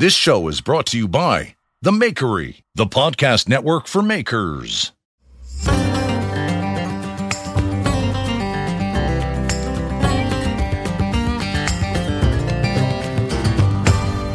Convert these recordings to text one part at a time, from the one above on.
This show is brought to you by The Makery, the podcast network for makers.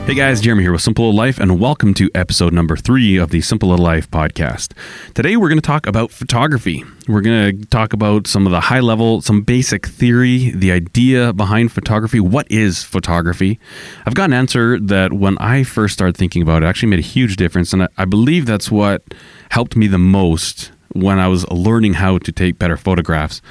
Hey guys, Jeremy here with Simple Little Life, and welcome to episode number three of the Simple Little Life podcast. Today we're going to talk about photography. We're going to talk about some of the high level, some basic theory, the idea behind photography. What is photography? I've got an answer that when I first started thinking about it actually made a huge difference, and I, I believe that's what helped me the most when I was learning how to take better photographs.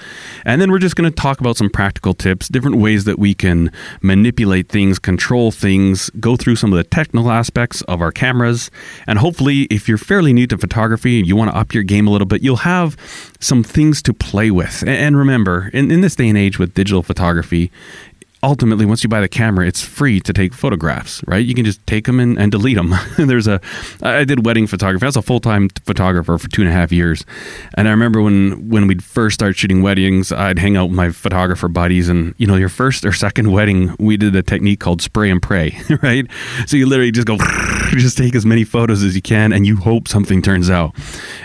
And then we're just going to talk about some practical tips, different ways that we can manipulate things, control things, go through some of the technical aspects of our cameras. And hopefully, if you're fairly new to photography and you want to up your game a little bit, you'll have some things to play with. And remember, in, in this day and age with digital photography, ultimately, once you buy the camera, it's free to take photographs, right? You can just take them and, and delete them. There's a, I did wedding photography. I was a full time photographer for two and a half years, and I remember when when we'd first start shooting weddings, I'd hang out with my photographer buddies, and you know, your first or second wedding, we did a technique called spray and pray, right? So you literally just go, just take as many photos as you can, and you hope something turns out.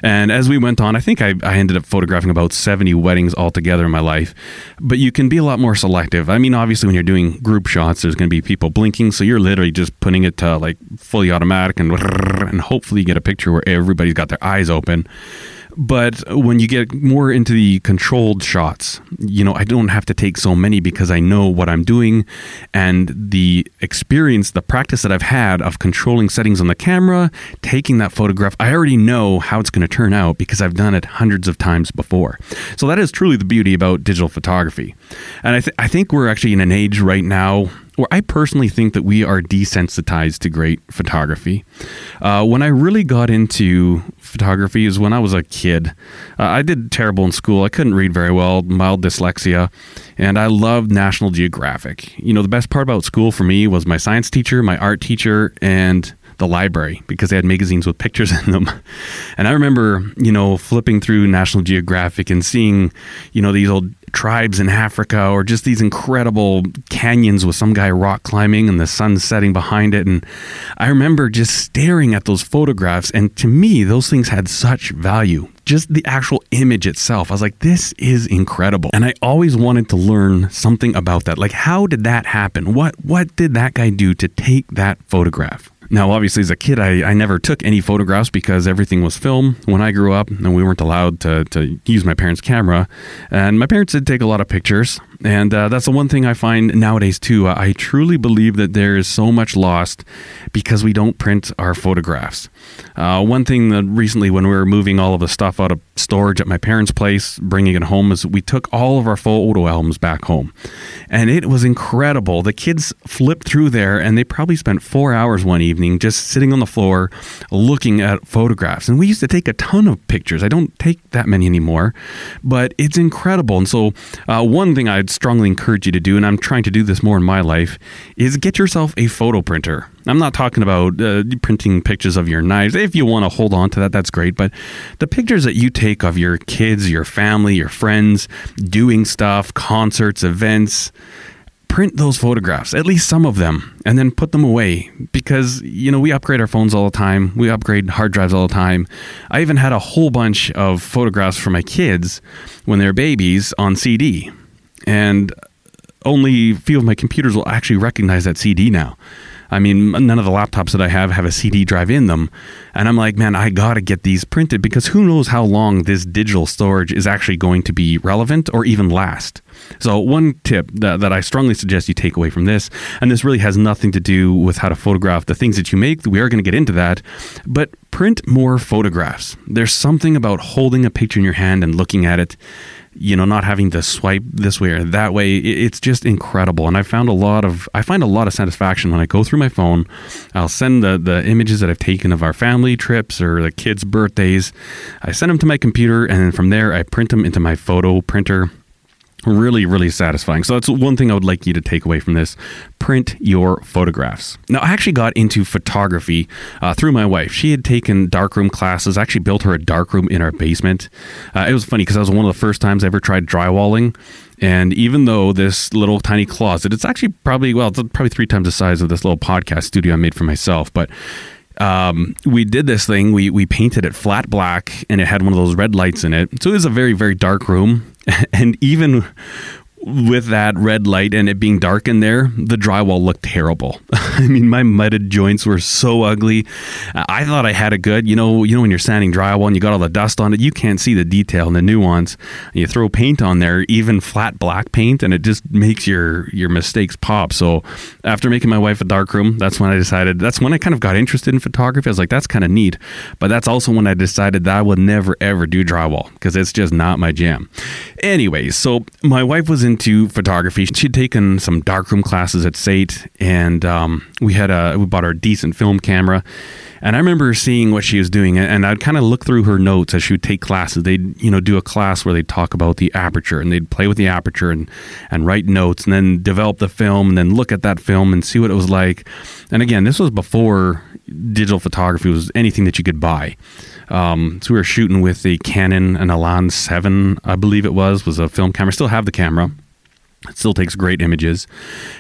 And as we went on, I think I, I ended up photographing about 70 weddings altogether in my life, but you can be a lot more selective. I mean, obviously when you're doing group shots, there's going to be people blinking, so you're literally just putting it to like fully automatic and and hopefully you get a picture where everybody's got their eyes open. But when you get more into the controlled shots, you know, I don't have to take so many because I know what I'm doing and the experience, the practice that I've had of controlling settings on the camera, taking that photograph, I already know how it's going to turn out because I've done it hundreds of times before. So that is truly the beauty about digital photography. And I, th- I think we're actually in an age right now where I personally think that we are desensitized to great photography. Uh, when I really got into photography is when I was a kid. Uh, I did terrible in school. I couldn't read very well, mild dyslexia, and I loved National Geographic. You know, the best part about school for me was my science teacher, my art teacher, and the library because they had magazines with pictures in them. And I remember, you know, flipping through National Geographic and seeing, you know, these old tribes in Africa or just these incredible canyons with some guy rock climbing and the sun setting behind it. And I remember just staring at those photographs. And to me, those things had such value. Just the actual image itself. I was like, this is incredible. And I always wanted to learn something about that. Like, how did that happen? What what did that guy do to take that photograph? Now, obviously, as a kid, I, I never took any photographs because everything was film when I grew up, and we weren't allowed to, to use my parents' camera. And my parents did take a lot of pictures, and uh, that's the one thing I find nowadays, too. I truly believe that there is so much lost because we don't print our photographs. Uh, one thing that recently, when we were moving all of the stuff out of storage at my parents' place, bringing it home, is we took all of our photo albums back home. And it was incredible. The kids flipped through there, and they probably spent four hours one evening just sitting on the floor looking at photographs. And we used to take a ton of pictures. I don't take that many anymore, but it's incredible. And so, uh, one thing I'd strongly encourage you to do, and I'm trying to do this more in my life, is get yourself a photo printer. I'm not talking about uh, printing pictures of your knives. If you want to hold on to that, that's great. But the pictures that you take of your kids, your family, your friends, doing stuff, concerts, events, print those photographs, at least some of them, and then put them away because, you know, we upgrade our phones all the time. We upgrade hard drives all the time. I even had a whole bunch of photographs for my kids when they're babies on CD. And only a few of my computers will actually recognize that CD now. I mean, none of the laptops that I have have a CD drive in them. And I'm like, man, I got to get these printed because who knows how long this digital storage is actually going to be relevant or even last. So, one tip that, that I strongly suggest you take away from this, and this really has nothing to do with how to photograph the things that you make, we are going to get into that, but print more photographs. There's something about holding a picture in your hand and looking at it you know, not having to swipe this way or that way. It's just incredible. And I found a lot of, I find a lot of satisfaction when I go through my phone. I'll send the, the images that I've taken of our family trips or the kids' birthdays. I send them to my computer and then from there I print them into my photo printer really really satisfying so that's one thing i would like you to take away from this print your photographs now i actually got into photography uh, through my wife she had taken darkroom classes I actually built her a darkroom in our basement uh, it was funny because that was one of the first times i ever tried drywalling And even though this little tiny closet, it's actually probably, well, it's probably three times the size of this little podcast studio I made for myself. But um, we did this thing. We, we painted it flat black and it had one of those red lights in it. So it was a very, very dark room. And even with that red light and it being dark in there, the drywall looked terrible. I mean, my mudded joints were so ugly. I thought I had it good. You know, you know when you're sanding drywall and you got all the dust on it, you can't see the detail and the nuance. You throw paint on there, even flat black paint, and it just makes your your mistakes pop. So, after making my wife a dark room, that's when I decided. That's when I kind of got interested in photography. I was like, that's kind of neat. But that's also when I decided that I would never ever do drywall because it's just not my jam. Anyways, so my wife was into photography. She'd taken some darkroom classes at SAIT and um, we had a we bought our decent film camera. And I remember seeing what she was doing, and I'd kind of look through her notes as she would take classes. They'd, you know, do a class where they'd talk about the aperture, and they'd play with the aperture and and write notes, and then develop the film, and then look at that film and see what it was like. And again, this was before digital photography was anything that you could buy. Um, so we were shooting with the Canon an Elan 7, I believe it was, was a film camera. Still have the camera. It still takes great images.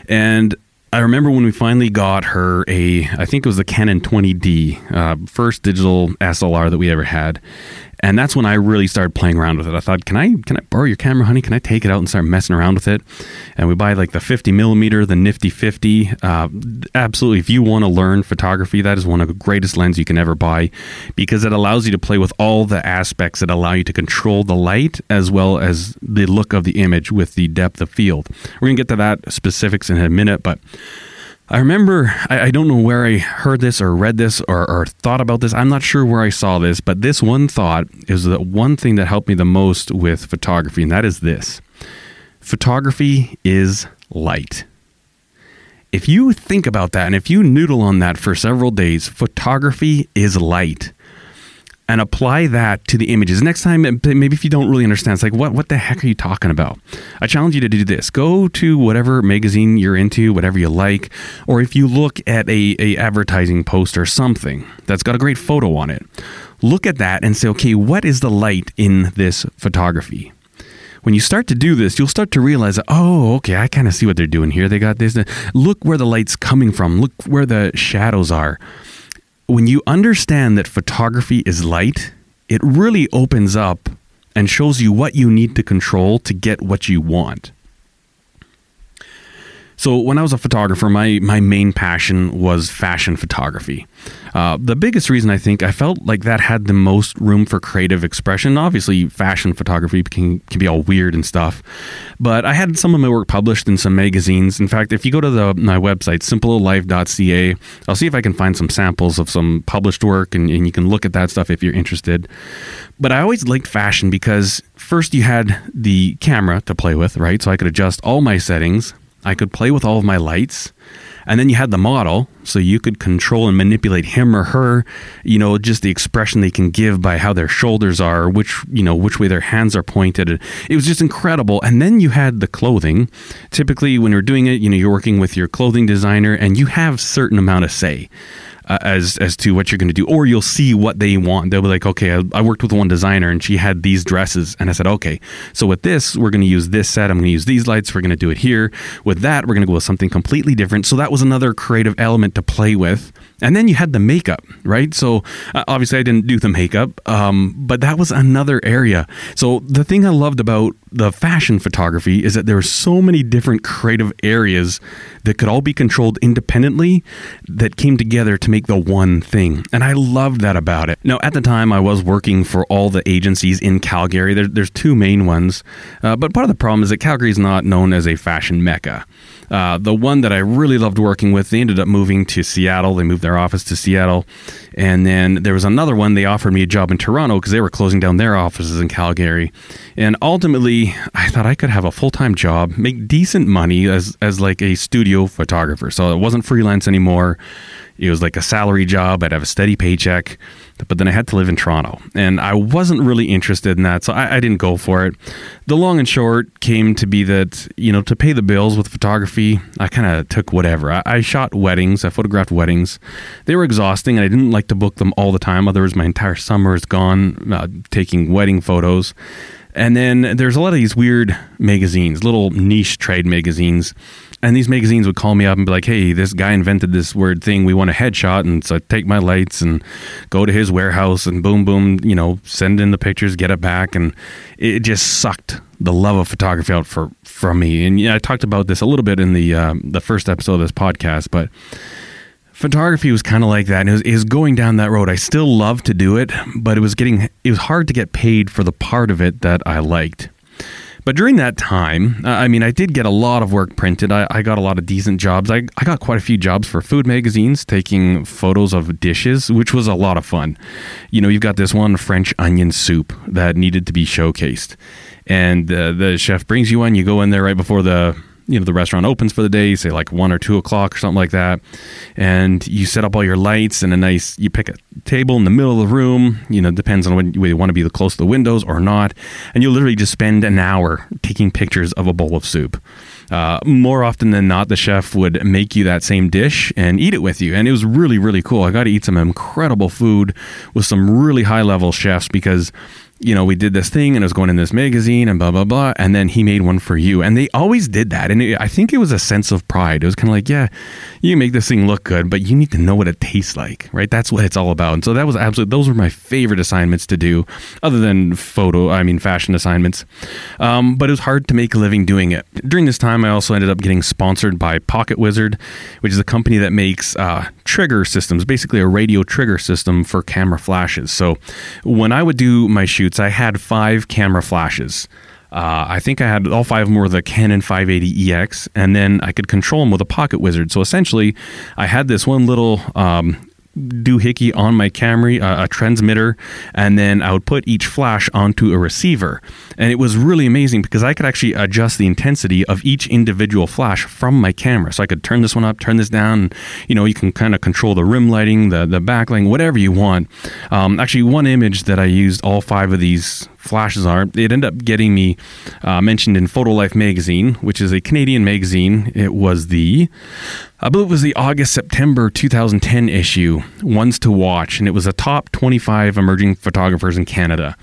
And I remember when we finally got her a, I think it was the Canon 20D, uh, first digital SLR that we ever had, and that's when I really started playing around with it. I thought, can I can I borrow your camera, honey? Can I take it out and start messing around with it? And we buy like the 50 millimeter, the Nifty 50. Uh, absolutely, if you want to learn photography, that is one of the greatest lenses you can ever buy because it allows you to play with all the aspects that allow you to control the light as well as the look of the image with the depth of field. We're gonna get to that specifics in a minute, but I remember, I, I, don't know where I heard this or read this or, or, thought about this. I'm not sure where I saw this, but this one thought is the one thing that helped me the most with photography, and that is this photography is light. If you think about that and if you noodle on that for several days, photography is light and apply that to the images. Next time, maybe if you don't really understand, it's like, what, what the heck are you talking about? I challenge you to do this. Go to whatever magazine you're into, whatever you like, or if you look at a, a advertising post or something that's got a great photo on it, look at that and say, okay, what is the light in this photography? when you start to do this, you'll start to realize, oh, okay, I kind of see what they're doing here. They got this. Look where the light's coming from. Look where the shadows are when you understand that photography is light, it really opens up and shows you what you need to control to get what you want. So when I was a photographer, my my main passion was fashion photography. Uh, the biggest reason I think I felt like that had the most room for creative expression. Obviously, fashion photography can can be all weird and stuff, but I had some of my work published in some magazines. In fact, if you go to the my website simpleLife.ca, I'll see if I can find some samples of some published work, and, and you can look at that stuff if you're interested. But I always liked fashion because first you had the camera to play with, right? So I could adjust all my settings I could play with all of my lights. And then you had the model, so you could control and manipulate him or her, you know, just the expression they can give by how their shoulders are, which, you know, which way their hands are pointed. It was just incredible. And then you had the clothing. Typically, when you're doing it, you know, you're working with your clothing designer and you have certain amount of say uh, as as to what you're going to do, or you'll see what they want. They'll be like, okay, I, I, worked with one designer and she had these dresses, and I said, okay, so with this, we're going to use this set. I'm going to use these lights. We're going to do it here. With that, we're going to go with something completely different. So that was another creative element to play with. And then you had the makeup, right? So uh, obviously, I didn't do the makeup, um, but that was another area. So the thing I loved about the fashion photography is that there are so many different creative areas that could all be controlled independently that came together to make the one thing. And I loved that about it. Now, at the time, I was working for all the agencies in Calgary. There, there's two main ones, uh, but part of the problem is that Calgary is not known as a fashion mecca. Uh, the one that I really loved working with, they ended up moving to Seattle. They moved their office to Seattle. And then there was another one, they offered me a job in Toronto because they were closing down their offices in Calgary. And ultimately, I thought I could have a full time job, make decent money as, as like a studio photographer. So it wasn't freelance anymore. It was like a salary job. I'd have a steady paycheck but then I had to live in Toronto, and I wasn't really interested in that, so I, I, didn't go for it. The long and short came to be that you know to pay the bills with photography, I kind of took whatever. I, I, shot weddings, I photographed weddings. They were exhausting, and I didn't like to book them all the time. Otherwise, my entire summer is gone uh, taking wedding photos. And then there's a lot of these weird magazines, little niche trade magazines. And these magazines would call me up and be like, hey, this guy invented this weird thing. We want a headshot. And so I'd take my lights and go to his warehouse and boom, boom, you know, send in the pictures, get it back. And it just sucked the love of photography out for, from me. And yeah, I talked about this a little bit in the, um, the first episode of this podcast, but photography was kind of like that. And it was going down that road. I still love to do it, but it was getting, it was hard to get paid for the part of it that I liked. But during that time, uh, I mean, I did get a lot of work printed. I, I, got a lot of decent jobs. I, I got quite a few jobs for food magazines, taking photos of dishes, which was a lot of fun. You know, you've got this one French onion soup that needed to be showcased. And uh, the chef brings you one, you go in there right before the you know the restaurant opens for the day, say like one or two o'clock or something like that, and you set up all your lights and a nice. You pick a table in the middle of the room. You know, depends on when you want to be the close to the windows or not, and you literally just spend an hour taking pictures of a bowl of soup. Uh, more often than not, the chef would make you that same dish and eat it with you. And it was really, really cool. I got to eat some incredible food with some really high level chefs because you know, we did this thing and it was going in this magazine and blah, blah, blah. And then he made one for you. And they always did that. And it, I think it was a sense of pride. It was kind of like, yeah, you make this thing look good, but you need to know what it tastes like, right? That's what it's all about. And so that was absolutely, those were my favorite assignments to do, other than photo, I mean, fashion assignments. Um, but it was hard to make a living doing it. During this time, I also ended up getting sponsored by Pocket Wizard, which is a company that makes uh, trigger systems, basically a radio trigger system for camera flashes. So when I would do my shoots, I had five camera flashes. Uh, I think I had all five of them were the Canon 580EX, and then I could control them with a Pocket Wizard. So essentially, I had this one little um, doohickey on my camera, uh, a transmitter, and then I would put each flash onto a receiver. And it was really amazing because I could actually adjust the intensity of each individual flash from my camera. So I could turn this one up, turn this down. You know, you can kind of control the rim lighting, the, the backlighting, whatever you want. Um, actually, one image that I used all five of these flashes are. It ended up getting me uh, mentioned in Photo Life magazine, which is a Canadian magazine. It was the, I believe it was the August September 2010 issue, Ones to Watch, and it was a top 25 emerging photographers in Canada.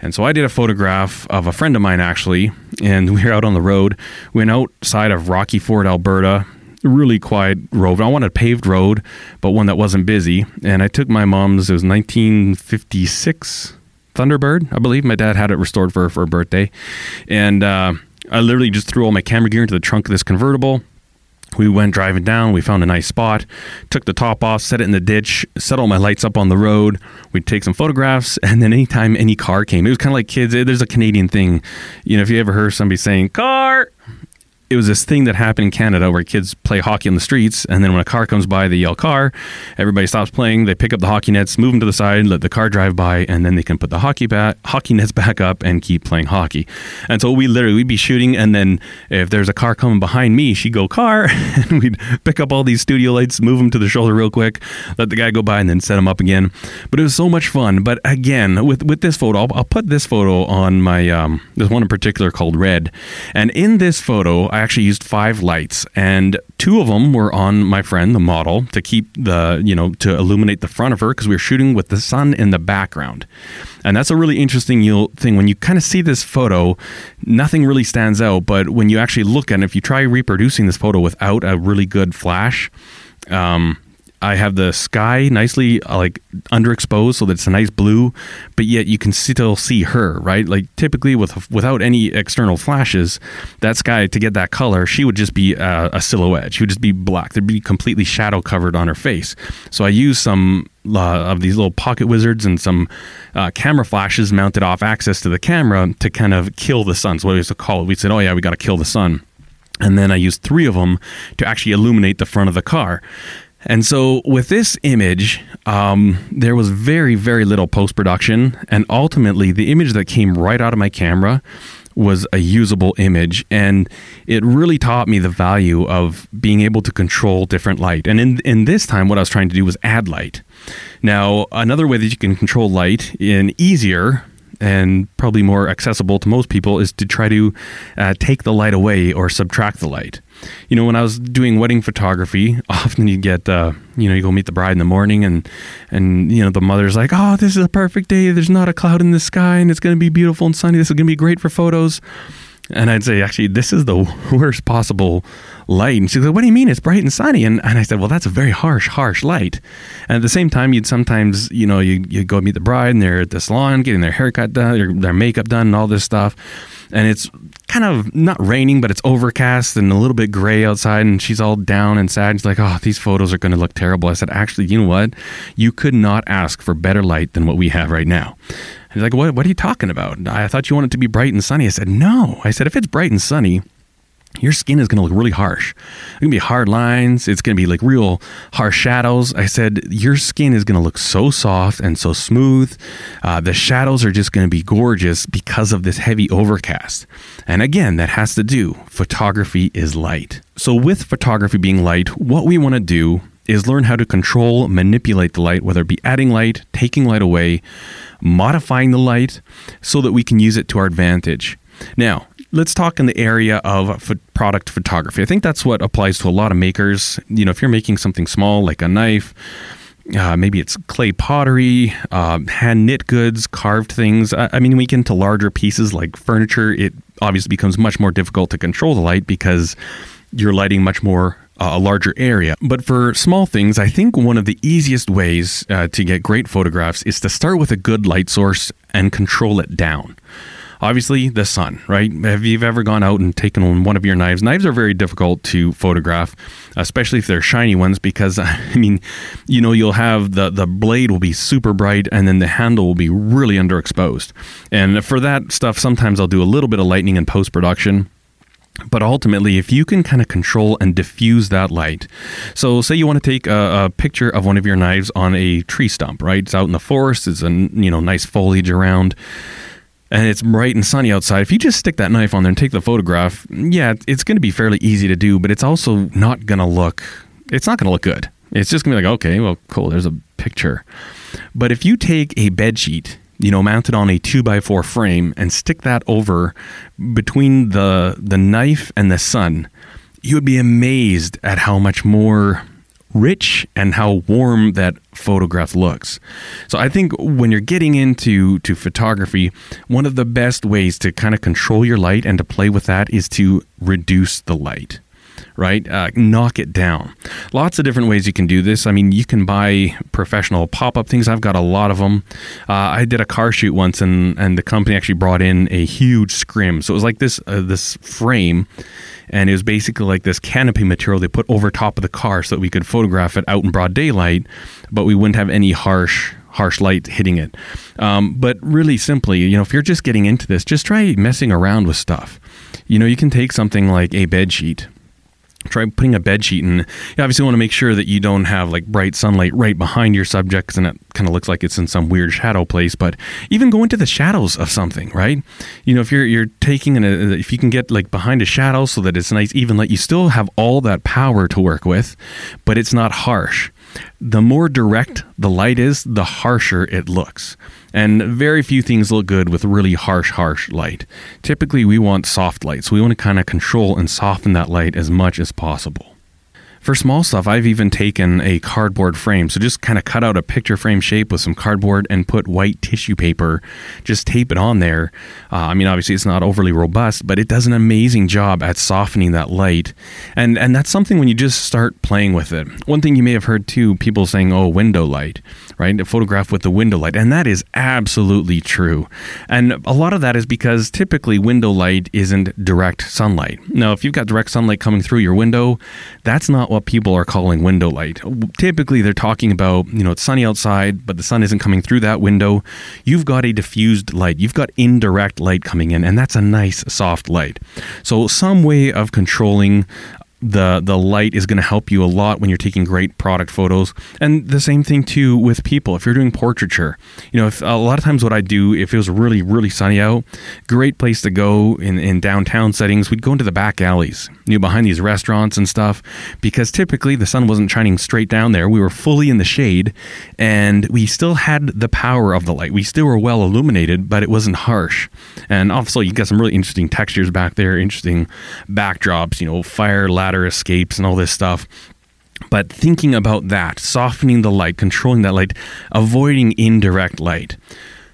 And so I did a photograph of a friend of mine actually, and we were out on the road. We went outside of Rockyford, Alberta, really quiet road. I wanted a paved road, but one that wasn't busy. And I took my mom's, it was 1956 Thunderbird, I believe. My dad had it restored for for a birthday, and uh, I literally just threw all my camera gear into the trunk of this convertible. We went driving down. We found a nice spot, took the top off, set it in the ditch, set all my lights up on the road. We'd take some photographs, and then anytime any car came, it was kind of like kids. There's a Canadian thing, you know, if you ever heard somebody saying "car," it was this thing that happened in Canada where kids play hockey on the streets, and then when a car comes by, they yell "car." Everybody stops playing. They pick up the hockey nets, move them to the side, let the car drive by, and then they can put the hockey bat, hockey nets back up and keep playing hockey. And so we literally we'd be shooting, and then if there's a car coming behind me, she'd go "car," and we'd pick up all these studio lights, move them to the shoulder real quick, let the guy go by, and then set them up again. But it was so much fun. But again, with with this photo, I'll, I'll put this photo on my. Um, there's one in particular called Red, and in this photo, I actually used five lights, and two of them were on my friend, the model, to keep the, you know, to illuminate the front of her because we were shooting with the sun in the background. And that's a really interesting thing. When you kind of see this photo, nothing really stands out, but when you actually look at it, if you try reproducing this photo without a really good flash, um, I have the sky nicely uh, like underexposed so that it's a nice blue, but yet you can still see her, right? Like typically with without any external flashes, that sky to get that color, she would just be uh, a silhouette. She would just be black. There'd be completely shadow covered on her face. So I use some uh, of these little pocket wizards and some uh, camera flashes mounted off axis to the camera to kind of kill the sun. So what we used to call it, we said, "Oh yeah, we got to kill the sun." And then I used three of them to actually illuminate the front of the car. And so with this image, um, there was very, very little post production. And ultimately, the image that came right out of my camera was a usable image. And it really taught me the value of being able to control different light. And in, in this time, what I was trying to do was add light. Now, another way that you can control light in easier and probably more accessible to most people is to try to uh, take the light away or subtract the light. You know, when I was doing wedding photography, often you get, uh, you know, you go meet the bride in the morning, and and you know the mother's like, "Oh, this is a perfect day. There's not a cloud in the sky, and it's going to be beautiful and sunny. This is going to be great for photos." And I'd say, actually, this is the worst possible light. And she's like, what do you mean? It's bright and sunny. And, and I said, well, that's a very harsh, harsh light. And at the same time, you'd sometimes, you know, you, you go meet the bride and they're at the salon getting their haircut done, their, their makeup done, and all this stuff. And it's kind of not raining, but it's overcast and a little bit gray outside. And she's all down and sad. And She's like, oh, these photos are going to look terrible. I said, actually, you know what? You could not ask for better light than what we have right now. He's like, what, what are you talking about? I thought you wanted it to be bright and sunny. I said, no. I said, if it's bright and sunny, your skin is going to look really harsh. It's going to be hard lines. It's going to be like real harsh shadows. I said, your skin is going to look so soft and so smooth. Uh, the shadows are just going to be gorgeous because of this heavy overcast. And again, that has to do, photography is light. So, with photography being light, what we want to do is learn how to control, manipulate the light, whether it be adding light, taking light away, modifying the light so that we can use it to our advantage. Now, let's talk in the area of product photography. I think that's what applies to a lot of makers. You know, if you're making something small like a knife, uh, maybe it's clay pottery, uh, hand knit goods, carved things. I, I mean, we get into larger pieces like furniture. It obviously becomes much more difficult to control the light because you're lighting much more a larger area. But for small things, I think one of the easiest ways uh, to get great photographs is to start with a good light source and control it down obviously the sun, right? Have you ever gone out and taken one of your knives? Knives are very difficult to photograph, especially if they're shiny ones, because I mean, you know, you'll have the the blade will be super bright, and then the handle will be really underexposed. And for that stuff, sometimes I'll do a little bit of lightning in post production. But ultimately, if you can kind of control and diffuse that light, so say you want to take a, a, picture of one of your knives on a tree stump, right? It's out in the forest, it's a you know nice foliage around and it's bright and sunny outside, if you just stick that knife on there and take the photograph, yeah, it's going to be fairly easy to do, but it's also not going to look, it's not going to look good. It's just going to be like, okay, well, cool, there's a picture. But if you take a bed sheet, you know, mounted on a two by four frame and stick that over between the the knife and the sun, you would be amazed at how much more rich and how warm that photograph looks. So I think when you're getting into to photography, one of the best ways to kind of control your light and to play with that is to reduce the light right? Uh, knock it down. Lots of different ways you can do this. I mean, you can buy professional pop up things. I've got a lot of them. Uh, I did a car shoot once, and and the company actually brought in a huge scrim. So it was like this uh, this frame, and it was basically like this canopy material they put over top of the car so that we could photograph it out in broad daylight, but we wouldn't have any harsh harsh light hitting it. Um, but really simply, you know, if you're just getting into this, just try messing around with stuff. You know, you can take something like a bed sheet try putting a bed sheet and you obviously want to make sure that you don't have like bright sunlight right behind your subject and it kind of looks like it's in some weird shadow place but even go into the shadows of something right? You know if you're you're taking an uh, if you can get like behind a shadow so that it's nice even light you still have all that power to work with but it's not harsh the more direct the light is the harsher it looks and very few things look good with really harsh, harsh light. Typically, we want soft light, so we want to kind of control and soften that light as much as possible. For small stuff, I've even taken a cardboard frame. So just kind of cut out a picture frame shape with some cardboard and put white tissue paper, just tape it on there. Uh, I mean, obviously it's not overly robust, but it does an amazing job at softening that light. And and that's something when you just start playing with it. One thing you may have heard too, people saying, "Oh, window light." Right? A photograph with the window light. And that is absolutely true. And a lot of that is because typically window light isn't direct sunlight. Now, if you've got direct sunlight coming through your window, that's not what people are calling window light. Typically, they're talking about, you know, it's sunny outside, but the sun isn't coming through that window. You've got a diffused light, you've got indirect light coming in, and that's a nice, soft light. So, some way of controlling the the light is going to help you a lot when you're taking great product photos. And the same thing too with people. If you're doing portraiture, you know, if a lot of times what I do if it was really really sunny out, great place to go in in downtown settings. We'd go into the back alleys, you know, behind these restaurants and stuff, because typically the sun wasn't shining straight down there. We were fully in the shade, and we still had the power of the light. We still were well illuminated, but it wasn't harsh. And also, you got some really interesting textures back there, interesting backdrops. You know, fire ladder ladder escapes and all this stuff. But thinking about that, softening the light, controlling that light, avoiding indirect light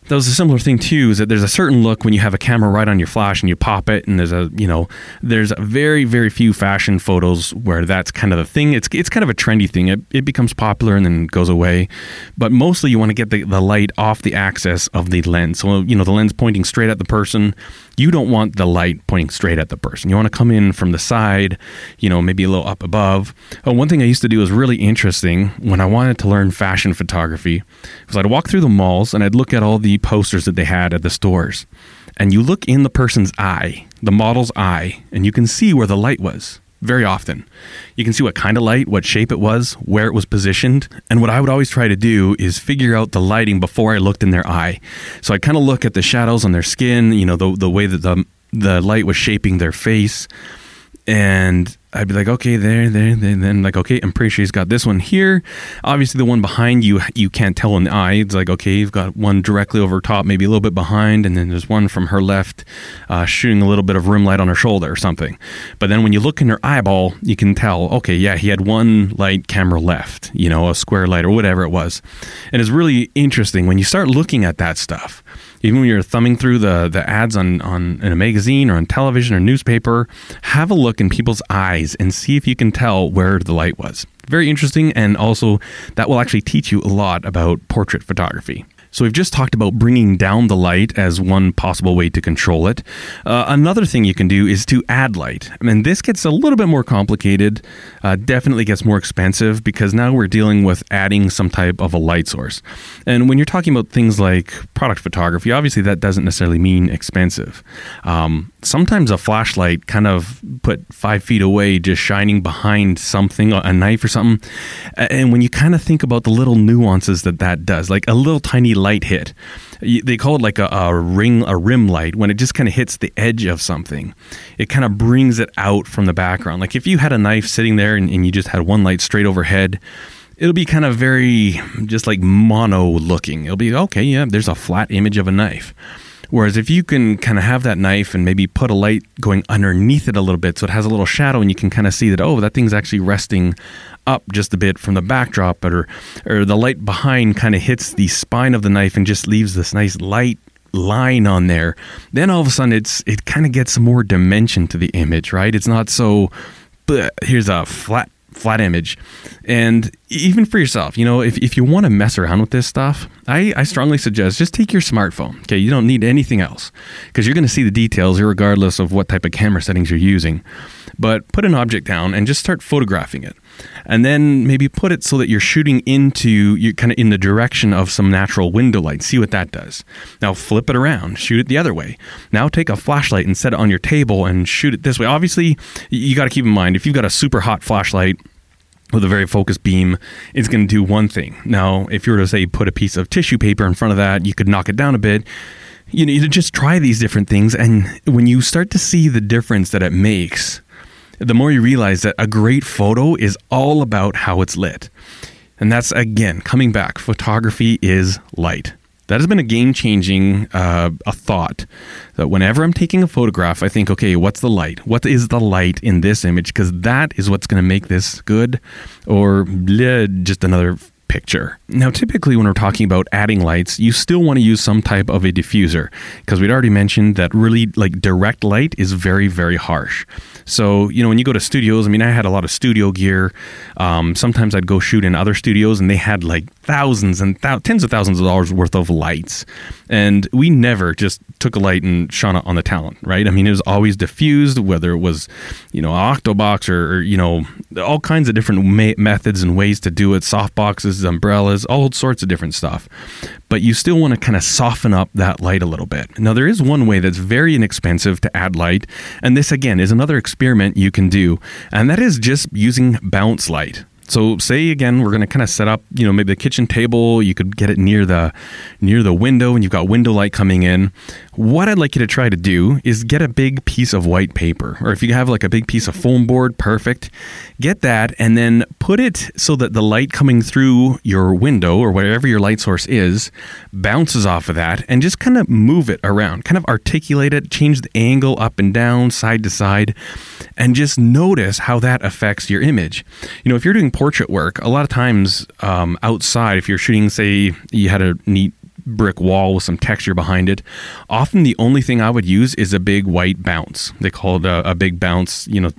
that was a similar thing too is that there's a certain look when you have a camera right on your flash and you pop it and there's a you know there's a very very few fashion photos where that's kind of the thing. It's it's kind of a trendy thing. It, it becomes popular and then goes away. But mostly you want to get the, the light off the axis of the lens. So you know the lens pointing straight at the person. You don't want the light pointing straight at the person. You want to come in from the side you know maybe a little up above. Oh, one thing i used to do was really interesting when i wanted to learn fashion photography was i'd walk through the malls and i'd look at all the posters that they had at the stores. And you look in the person's eye, the model's eye, and you can see where the light was very often. You can see what kind of light, what shape it was, where it was positioned. And what I would always try to do is figure out the lighting before I looked in their eye. So I kind of look at the shadows on their skin, you know, the, the way that the, the light was shaping their face. And I'd be like, okay, there, there, there. Then like, okay, I'm pretty sure he's got this one here. Obviously, the one behind you, you can't tell in the eye. It's like, okay, you've got one directly over top, maybe a little bit behind, and then there's one from her left, uh, shooting a little bit of rim light on her shoulder or something. But then when you look in her eyeball, you can tell, okay, yeah, he had one light camera left, you know, a square light or whatever it was. And it's really interesting when you start looking at that stuff even when you're thumbing through the the ads on on in a magazine or on television or newspaper, have a look in people's eyes and see if you can tell where the light was. Very interesting, and also that will actually teach you a lot about portrait photography. So we've just talked about bringing down the light as one possible way to control it. Uh, another thing you can do is to add light. Mean, this gets a little bit more complicated, uh, definitely gets more expensive because now we're dealing with adding some type of a light source. And when you're talking about things like product photography, obviously that doesn't necessarily mean expensive. Um, sometimes a flashlight kind of put five feet away, just shining behind something, a knife or something. And when you kind of think about the little nuances that that does, like a little tiny light hit, they call it like a, a ring, a rim light. When it just kind of hits the edge of something, it kind of brings it out from the background. Like if you had a knife sitting there and, and you just had one light straight overhead, it'll be kind of very just like mono looking. It'll be okay, yeah, there's a flat image of a knife. Whereas if you can kind of have that knife and maybe put a light going underneath it a little bit so it has a little shadow and you can kind of see that, oh, that thing's actually resting up just a bit from the backdrop or, or the light behind kind of hits the spine of the knife and just leaves this nice light line on there, then all of a sudden it's it kind of gets more dimension to the image, right? It's not so but here's a flat flat image. And even for yourself, you know, if, if you want to mess around with this stuff, I, I strongly suggest just take your smartphone. Okay. You don't need anything else because you're going to see the details regardless of what type of camera settings you're using. But put an object down and just start photographing it. And then maybe put it so that you're shooting into, you kind of in the direction of some natural window light. See what that does. Now flip it around, shoot it the other way. Now take a flashlight and set it on your table and shoot it this way. Obviously, you got to keep in mind if you've got a super hot flashlight, with a very focused beam, it's going to do one thing. Now, if you were to say put a piece of tissue paper in front of that, you could knock it down a bit. You know, you just try these different things, and when you start to see the difference that it makes, the more you realize that a great photo is all about how it's lit. And that's again coming back. Photography is light that has been a game changing uh, a thought that whenever I'm taking a photograph, I think, okay, what's the light? What is the light in this image? Because that is what's going to make this good or bleh, just another picture. Now, typically, when we're talking about adding lights, you still want to use some type of a diffuser because we'd already mentioned that really like direct light is very, very harsh. So, you know, when you go to studios, I mean, I had a lot of studio gear. Um, sometimes I'd go shoot in other studios and they had like thousands and tens of thousands of dollars worth of lights. And we never just took a light and shone it on the talent, right? I mean, it was always diffused, whether it was, you know, octabox or, or you know, all kinds of different ma- methods and ways to do it, soft boxes umbrellas, all sorts of different stuff. But you still want to kind of soften up that light a little bit. Now, there is one way that's very inexpensive to add light, and this again is another experiment you can do, and that is just using bounce light. So say again, we're going to kind of set up, you know, maybe the kitchen table. You could get it near the near the window, and you've got window light coming in. What I'd like you to try to do is get a big piece of white paper, or if you have like a big piece of foam board, perfect. Get that, and then put it so that the light coming through your window or wherever your light source is bounces off of that, and just kind of move it around, kind of articulate it, change the angle up and down, side to side, and just notice how that affects your image. You know, if you're doing portrait work, a lot of times um, outside, if you're shooting, say, you had a neat brick wall with some texture behind it. Often the only thing I would use is a big white bounce. They call it a, a big bounce, you know,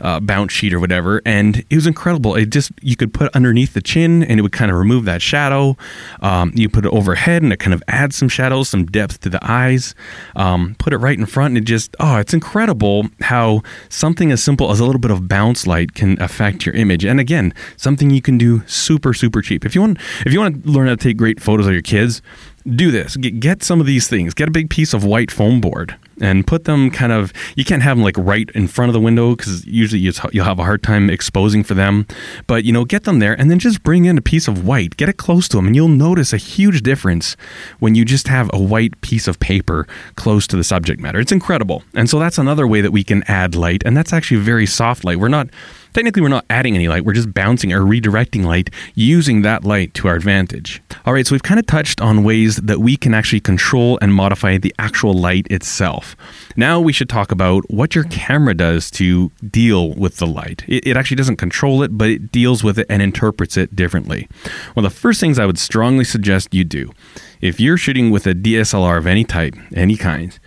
uh, bounce sheet or whatever, and it was incredible. It just you could put underneath the chin, and it would kind of remove that shadow. Um, you put it overhead, and it kind of adds some shadows, some depth to the eyes. Um, put it right in front, and it just oh, it's incredible how something as simple as a little bit of bounce light can affect your image. And again, something you can do super super cheap. If you want if you want to learn how to take great photos of your kids, do this. Get, get some of these things. Get a big piece of white foam board and put them kind of. You can't have them like right in front of the window because usually you'll have a hard time exposing for them. But you know, get them there and then just bring in a piece of white. Get it close to them, and you'll notice a huge difference when you just have a white piece of paper close to the subject matter. It's incredible. And so that's another way that we can add light, and that's actually very soft light. We're not Technically, we're not adding any light, we're just bouncing or redirecting light using that light to our advantage. All right, so we've kind of touched on ways that we can actually control and modify the actual light itself. Now we should talk about what your camera does to deal with the light. It, it actually doesn't control it, but it deals with it and interprets it differently. Well, the first things I would strongly suggest you do if you're shooting with a DSLR of any type, any kind,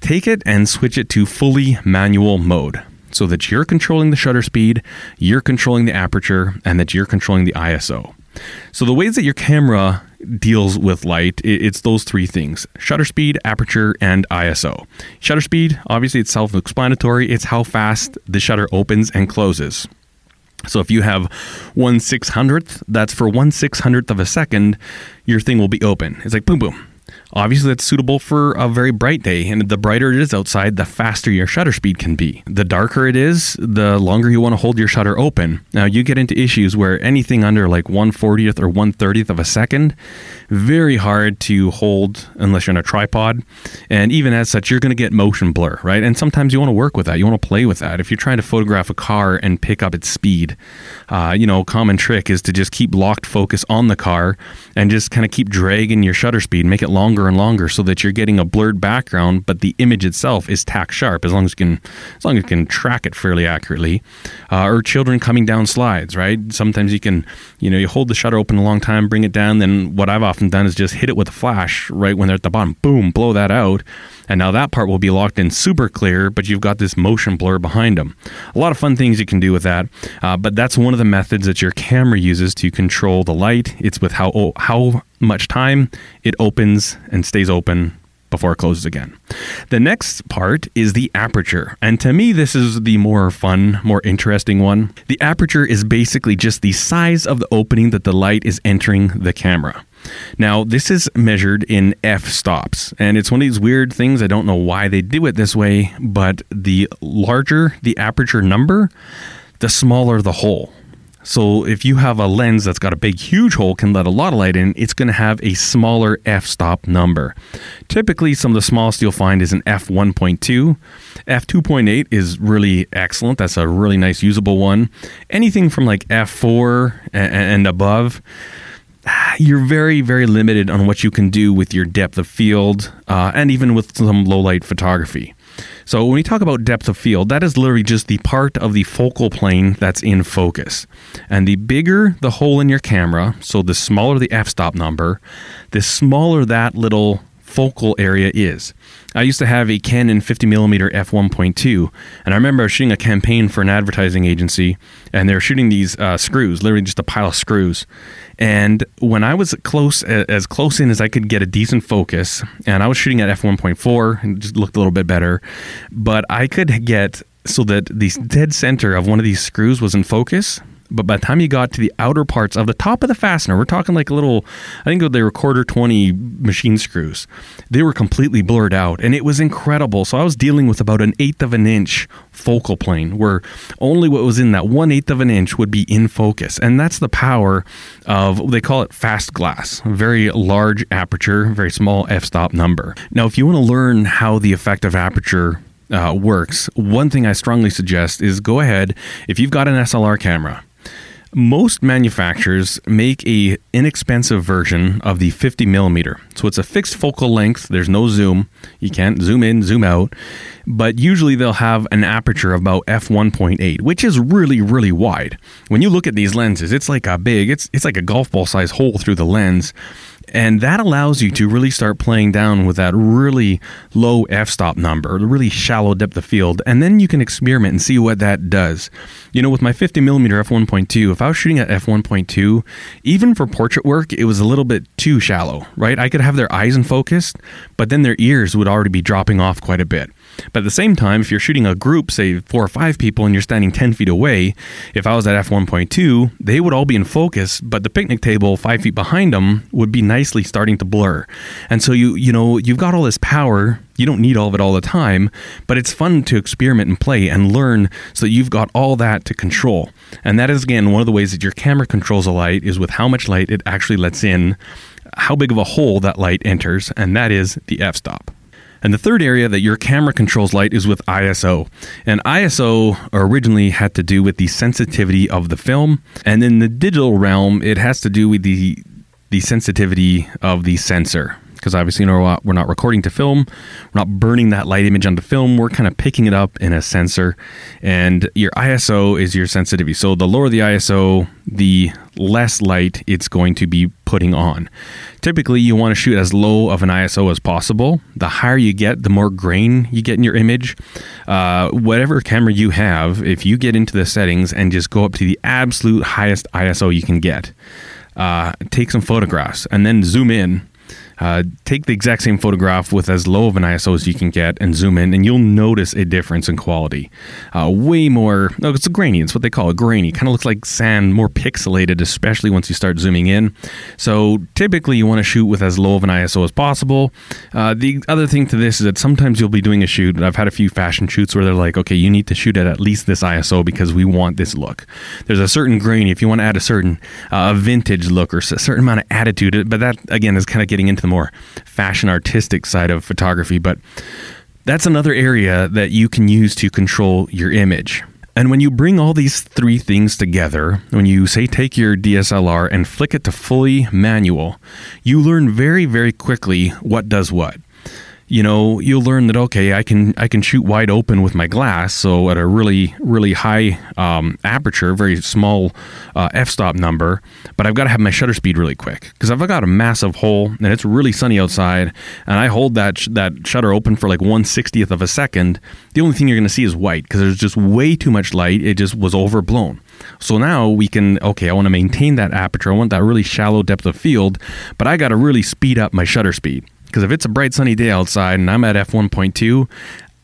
take it and switch it to fully manual mode so that you're controlling the shutter speed, you're controlling the aperture, and that you're controlling the ISO. So the ways that your camera deals with light, it's those three things shutter speed, aperture, and ISO. Shutter speed, obviously, it's self explanatory, it's how fast the shutter opens and closes. So if you have one six hundredth, that's for one six hundredth of a second, your thing will be open. It's like boom, boom. Obviously, that's suitable for a very bright day, and the brighter it is outside, the faster your shutter speed can be. The darker it is, the longer you want to hold your shutter open. Now, you get into issues where anything under like 140th or 130th of a second, very hard to hold unless you're on a tripod. And even as such, you're going to get motion blur, right? And sometimes you want to work with that. You want to play with that. If you're trying to photograph a car and pick up its speed, uh, you know, common trick is to just keep locked focus on the car and just kind of keep dragging your shutter speed, make it longer longer and longer so that you're getting a blurred background, but the image itself is tack sharp as long as you can as long as you can track it fairly accurately. Uh, or children coming down slides, right? Sometimes you can, you know, you hold the shutter open a long time, bring it down. Then what I've often done is just hit it with a flash right when they're at the bottom. Boom, blow that out. And now that part will be locked in super clear, but you've got this motion blur behind them. A lot of fun things you can do with that, uh, but that's one of the methods that your camera uses to control the light. It's with how how much time it opens and stays open before it closes again. The next part is the aperture. And to me, this is the more fun, more interesting one. The aperture is basically just the size of the opening that the light is entering the camera. Now, this is measured in f stops, and it's one of these weird things. I don't know why they do it this way, but the larger the aperture number, the smaller the hole. So if you have a lens that's got a big, huge hole, can let a lot of light in, it's going to have a smaller f-stop number. Typically, some of the smallest you'll find is an f1.2. f2.8 is really excellent. That's a really nice usable one. Anything from like f4 and above, you're very, very limited on what you can do with your depth of field uh, and even with some low light photography. So when we talk about depth of field, that is literally just the part of the focal plane that's in focus. And the bigger the hole in your camera, so the smaller the f-stop number, the smaller that little focal area is. I used to have a Canon 50mm f1.2, and I remember I was shooting a campaign for an advertising agency, and they were shooting these uh, screws, literally just a pile of screws. And when I was close, as close in as I could get a decent focus, and I was shooting at f1.4, and just looked a little bit better, but I could get so that the dead center of one of these screws was in focus but by the time you got to the outer parts of the top of the fastener, we're talking like a little, I think they were quarter 20 machine screws, they were completely blurred out. And it was incredible. So I was dealing with about an eighth of an inch focal plane where only what was in that one eighth of an inch would be in focus. And that's the power of, they call it fast glass, very large aperture, very small f stop number. Now, if you want to learn how the effective aperture uh, works, one thing I strongly suggest is go ahead, if you've got an SLR camera, most manufacturers make a inexpensive version of the 50 millimeter. So it's a fixed focal length. There's no zoom. You can't zoom in, zoom out. But usually they'll have an aperture of about f1.8, which is really, really wide. When you look at these lenses, it's like a big, it's it's like a golf ball size hole through the lens. And that allows you to really start playing down with that really low f stop number, the really shallow depth of field. And then you can experiment and see what that does. You know, with my 50 millimeter f1.2, if I was shooting at f1.2, even for portrait work, it was a little bit too shallow, right? I could have their eyes in focus, but then their ears would already be dropping off quite a bit. But at the same time, if you're shooting a group, say four or five people, and you're standing 10 feet away, if I was at f1.2, they would all be in focus, but the picnic table five feet behind them would be nicely starting to blur. And so you, you know, you've got all this power. You don't need all of it all the time, but it's fun to experiment and play and learn so you've got all that to control. And that is, again, one of the ways that your camera controls a light is with how much light it actually lets in, how big of a hole that light enters, and that is the f stop. And the third area that your camera controls light is with ISO. And ISO originally had to do with the sensitivity of the film. And in the digital realm, it has to do with the the sensitivity of the sensor because obviously you know, we're not recording to film. We're not burning that light image onto film. We're kind of picking it up in a sensor. And your iso is your sensitivity so the lower the iso the less light it's going to be putting on. Typically you want to shoot as low of an iso as possible. The higher you get the more grain you get in your image. Uh, whatever camera you have if you get into the settings and just go up to the absolute highest iso you can get uh, take some photographs and then zoom in uh, take the exact same photograph with as low of an ISO as you can get and zoom in, and you'll notice a difference in quality. Uh, way more, no, it's a grainy. It's what they call a grainy. Kind of looks like sand, more pixelated, especially once you start zooming in. So typically, you want to shoot with as low of an ISO as possible. Uh, the other thing to this is that sometimes you'll be doing a shoot. I've had a few fashion shoots where they're like, okay, you need to shoot at at least this ISO because we want this look. There's a certain grainy. If you want to add a certain uh, vintage look or a certain amount of attitude, but that again is kind of getting into the more fashion artistic side of photography, but that's another area that you can use to control your image. And when you bring all these three things together, when you say take your DSLR and flick it to fully manual, you learn very, very quickly what does what you know you'll learn that okay i can i can shoot wide open with my glass so at a really really high um, aperture very small uh, f-stop number but i've got to have my shutter speed really quick because i've got a massive hole and it's really sunny outside and i hold that sh- that shutter open for like 1 60th of a second the only thing you're going to see is white because there's just way too much light it just was overblown so now we can, okay, I want to maintain that aperture. I want that really shallow depth of field, but I got to really speed up my shutter speed. Because if it's a bright sunny day outside and I'm at f1.2,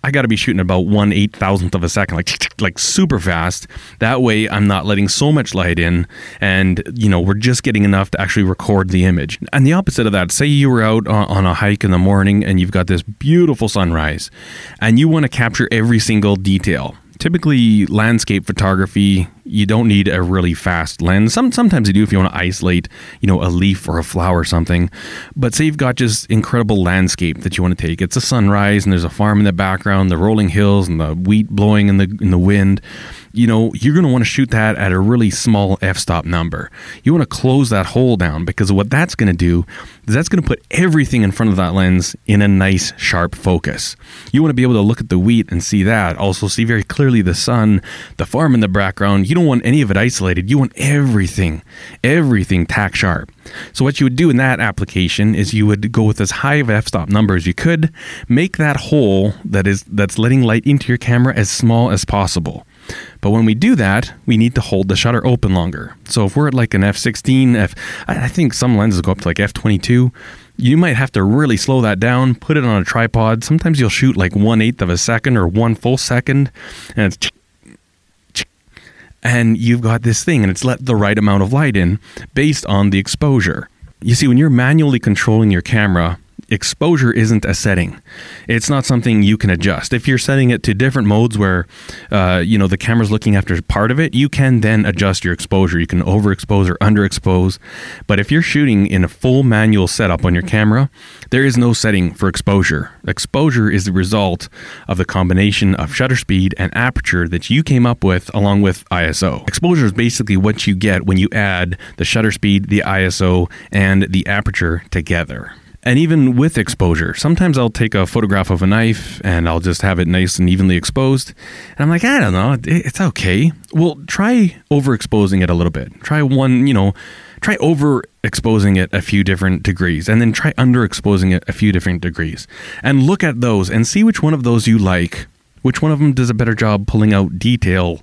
I got to be shooting about one eight thousandth of a second, like like super fast. That way, I'm not letting so much light in, and you know we're just getting enough to actually record the image. And the opposite of that, say you were out on a hike in the morning and you've got this beautiful sunrise, and you want to capture every single detail typically landscape photography you don't need a really fast lens. Some sometimes you do if you want to isolate you know a leaf or a flower or something. But say you've got just incredible landscape that you want to take. It's a sunrise and there's a farm in the background the rolling hills and the wheat blowing in the in the wind you know, you're going to want to shoot that at a really small f-stop number. You want to close that hole down because what that's going to do is that's going to put everything in front of that lens in a nice sharp focus. You want to be able to look at the wheat and see that. Also see very clearly the sun, the farm in the background. You don't want any of it isolated. You want everything, everything tack sharp. So what you would do in that application is you would go with as high of f-stop number as you could, make that hole that is that's letting light into your camera as small as possible. But when we do that, we need to hold the shutter open longer. So if we're at like an f16, f, I think some lenses go up to like f22. You might have to really slow that down, put it on a tripod. Sometimes you'll shoot like one eighth of a second or one full second, and it's and you've got this thing and it's let the right amount of light in based on the exposure. You see, when you're manually controlling your camera, exposure isn't a setting. It's not something you can adjust. If you're setting it to different modes where, uh, you know, the camera's looking after part of it, you can then adjust your exposure. You can overexpose or underexpose. But if you're shooting in a full manual setup on your camera, there is no setting for exposure. Exposure is the result of the combination of shutter speed and aperture that you came up with along with ISO. Exposure is basically what you get when you add the shutter speed, the ISO, and the aperture together. And even with exposure, sometimes I'll take a photograph of a knife and I'll just have it nice and evenly exposed. And I'm like, I don't know, it's okay. Well, try overexposing it a little bit. Try one, you know, try overexposing it a few different degrees and then try underexposing it a few different degrees. And look at those and see which one of those you like. Which one of them does a better job pulling out detail,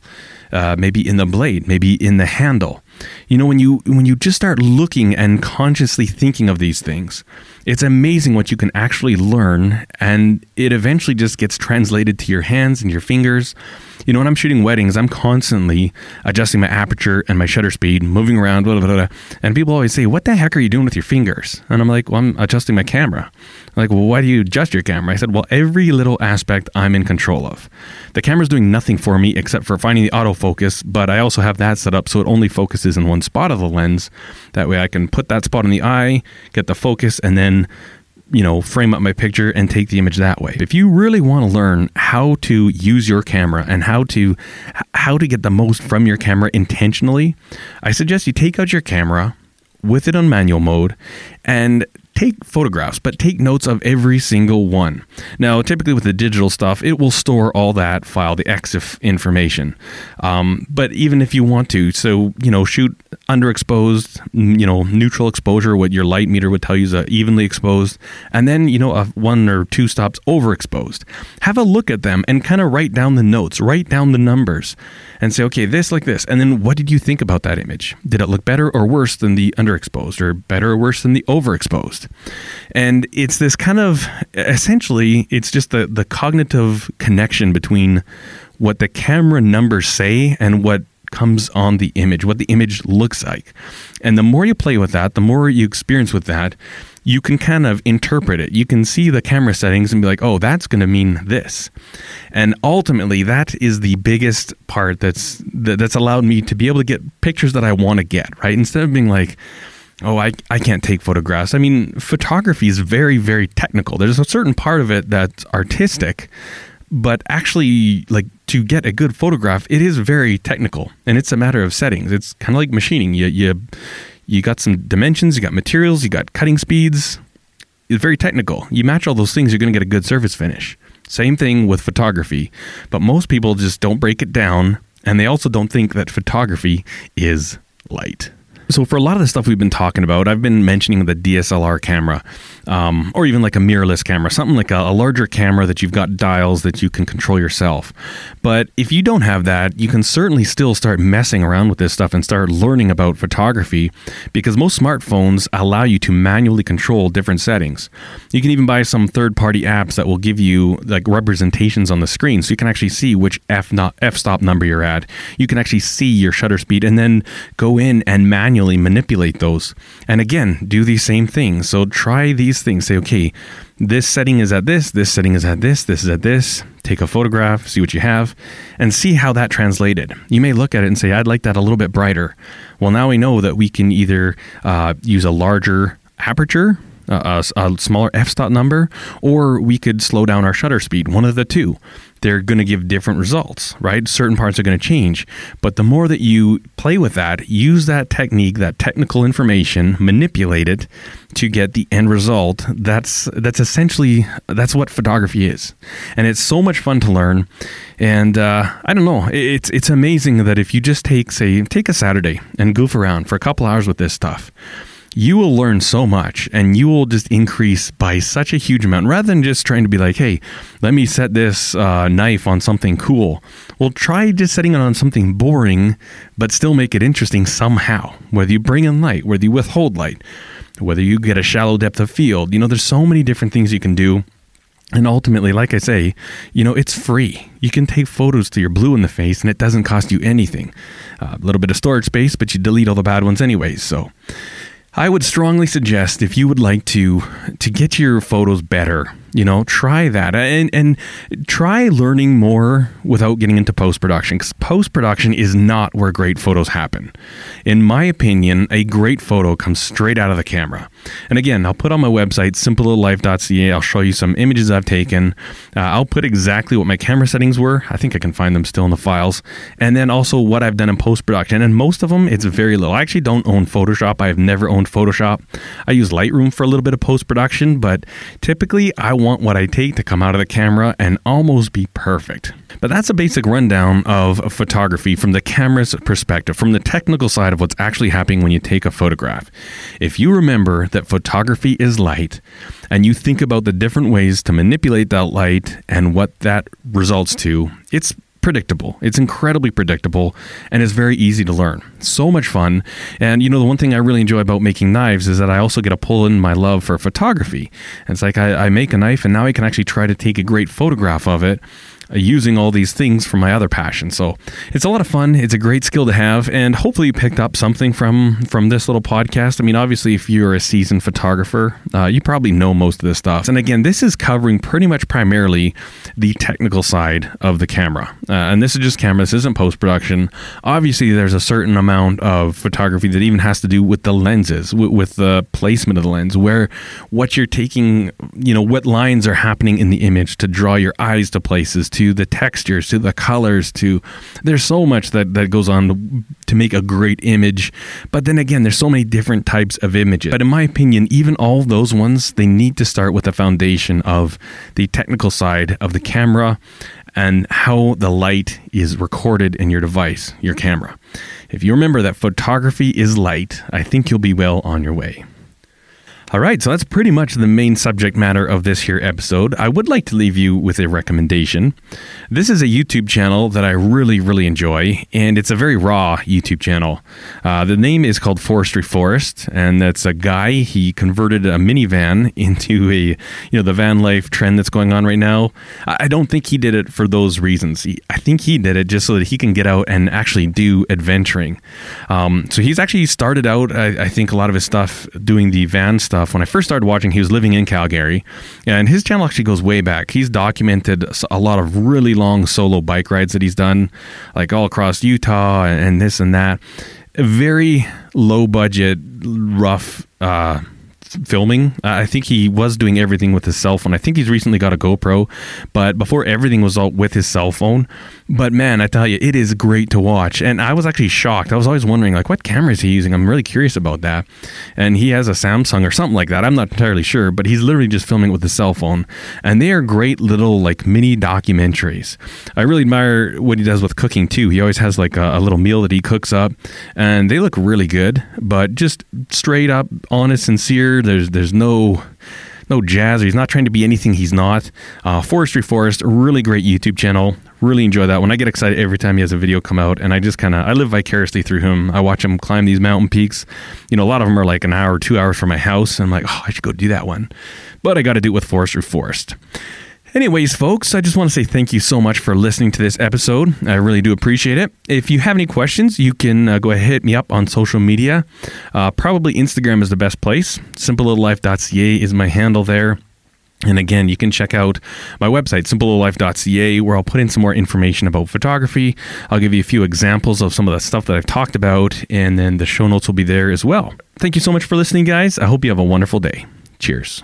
uh, maybe in the blade, maybe in the handle. You know, when you when you just start looking and consciously thinking of these things, it's amazing what you can actually learn, and it eventually just gets translated to your hands and your fingers. You know, when I'm shooting weddings, I'm constantly adjusting my aperture and my shutter speed, moving around, blah, blah, blah, and people always say, What the heck are you doing with your fingers? And I'm like, Well, I'm adjusting my camera. I'm like, well, why do you adjust your camera? I said, Well, every little aspect I'm in control of. The camera's doing nothing for me except for finding the autofocus, but I also have that set up so it only focuses in one spot of the lens. That way I can put that spot in the eye, get the focus, and then you know, frame up my picture and take the image that way. If you really want to learn how to use your camera and how to how to get the most from your camera intentionally, I suggest you take out your camera with it on manual mode and take photographs, but take notes of every single one. Now, typically with the digital stuff, it will store all that file, the EXIF information. Um, but even if you want to, so, you know, shoot underexposed, you know, neutral exposure, what your light meter would tell you is uh, evenly exposed, and then, you know, a one or two stops overexposed. Have a look at them and kind of write down the notes, write down the numbers and say, okay, this like this. And then what did you think about that image? Did it look better or worse than the underexposed or better or worse than the overexposed? And it's this kind of essentially, it's just the, the cognitive connection between what the camera numbers say and what comes on the image, what the image looks like. And the more you play with that, the more you experience with that, you can kind of interpret it. You can see the camera settings and be like, oh, that's going to mean this. And ultimately, that is the biggest part that's that's allowed me to be able to get pictures that I want to get, right? Instead of being like, oh, I, I can't take photographs. I mean, photography is very, very technical. There's a certain part of it that's artistic, but actually, like to get a good photograph, it is very technical and it's a matter of settings. It's kind of like machining. You, you, you got some dimensions, you got materials, you got cutting speeds. It's very technical. You match all those things, you're going to get a good surface finish. Same thing with photography, but most people just don't break it down, and they also don't think that photography is light. So, for a lot of the stuff we've been talking about, I've been mentioning the DSLR camera, um, or even like a mirrorless camera, something like a, a, larger camera that you've got dials that you can control yourself. But if you don't have that, you can certainly still start messing around with this stuff and start learning about photography because most smartphones allow you to manually control different settings. You can even buy some third party apps that will give you like representations on the screen so you can actually see which f not f stop number you're at. You can actually see your shutter speed and then go in and manually manually manipulate those. And again, do these same things. So try these things. Say, okay, this setting is at this, this setting is at this, this is at this. Take a photograph, see what you have, and see how that translated. You may look at it and say, I'd like that a little bit brighter. Well, now we know that we can either uh, use a larger aperture a, a, smaller f-stop number, or we could slow down our shutter speed. One of the two they're going to give different results, right? Certain parts are going to change. But the more that you play with that, use that technique, that technical information, manipulate it to get the end result. That's that's essentially that's what photography is, and it's so much fun to learn. And uh, I don't know, it's it's amazing that if you just take say take a Saturday and goof around for a couple hours with this stuff you will learn so much and you will just increase by such a huge amount rather than just trying to be like, hey, let me set this uh, knife on something cool. Well, try just setting it on something boring, but still make it interesting somehow. Whether you bring in light, whether you withhold light, whether you get a shallow depth of field, you know, there's so many different things you can do And ultimately, like I say, you know, it's free. You can take photos to your blue in the face and it doesn't cost you anything. Uh, a little bit of storage space, but you delete all the bad ones anyways. So I would strongly suggest if you would like to to get your photos better, you know, try that and and try learning more without getting into post production because post production is not where great photos happen. In my opinion, a great photo comes straight out of the camera. And again, I'll put on my website simplelife.ca. I'll show you some images I've taken. Uh, I'll put exactly what my camera settings were. I think I can find them still in the files, and then also what I've done in post production. And most of them, it's very little. I actually don't own Photoshop. I have never owned Photoshop. I use Lightroom for a little bit of post production, but typically I want what I take to come out of the camera and almost be perfect. But that's a basic rundown of photography from the camera's perspective, from the technical side of what's actually happening when you take a photograph. If you remember that photography is light and you think about the different ways to manipulate that light and what that results to, it's predictable. It's incredibly predictable and it's very easy to learn. So much fun. And you know, the one thing I really enjoy about making knives is that I also get to pull in my love for photography. It's like I, I make a knife and now I can actually try to take a great photograph of it using all these things for my other passion. So it's a lot of fun. It's a great skill to have, and hopefully you picked up something from from this little podcast. I mean, obviously, if you're a seasoned photographer, uh, you probably know most of this stuff. And again, this is covering pretty much primarily the technical side of the camera, uh, and this is just camera. This isn't post production. Obviously, there's a certain amount of photography that even has to do with the lenses, with, with the placement of the lens, where what you're taking, you know, what lines are happening in the image to draw your eyes to places to the textures to the colors to there's so much that that goes on to, to make a great image. But then again there's so many different types of images. But in my opinion even all those ones they need to start with the foundation of the technical side of the camera and how the light is recorded in your device your camera. If you remember that photography is light i think you'll be well on your way all right, so that's pretty much the main subject matter of this here episode. I would like to leave you with a recommendation. This is a YouTube channel that I really, really enjoy, and it's a very raw YouTube channel. Uh, the name is called Forestry Forest, and that's a guy. He converted a minivan into a, you know, the van life trend that's going on right now. I don't think he did it for those reasons. He, I think he did it just so that he can get out and actually do adventuring. Um, so he's actually started out, I, I think, a lot of his stuff doing the van stuff stuff. When I first started watching, he was living in Calgary, and his channel actually goes way back. He's documented a lot of really long solo bike rides that he's done, like all across Utah and, this and that. Very low budget, rough. Uh, filming. I think he was doing everything with his cell phone. I think he's recently got a GoPro, but before everything was all with his cell phone. But man, I tell you, it is great to watch. And I was actually shocked. I was always wondering, like, what camera is he using? I'm really curious about that. And he has a Samsung or something like that. I'm not entirely sure, but he's literally just filming with his cell phone. And they are great little, like, mini documentaries. I really admire what he does with cooking, too. He always has, like, a, a little meal that he cooks up, and they look really good, but just straight up, honest, sincere. There's, there's no no jazz. He's not trying to be anything he's not. Uh, Forestry Forest, really great YouTube channel. Really enjoy that one. I get excited every time he has a video come out, and I just kind of I live vicariously through him. I watch him climb these mountain peaks. You know, a lot of them are like an hour, two hours from my house, and I'm like, oh, I should go do that one. But I got to do it with Forestry Forest. Anyways, folks, I just want to say thank you so much for listening to this episode. I really do appreciate it. If you have any questions, you can uh, go ahead hit me up on social media. Uh, probably Instagram is the best place. SimpleLittleLife.ca is my handle there. And again, you can check out my website, simplelife.ca, where I'll put in some more information about photography. I'll give you a few examples of some of the stuff that I've talked about, and then the show notes will be there as well. Thank you so much for listening, guys. I hope you have a wonderful day. Cheers.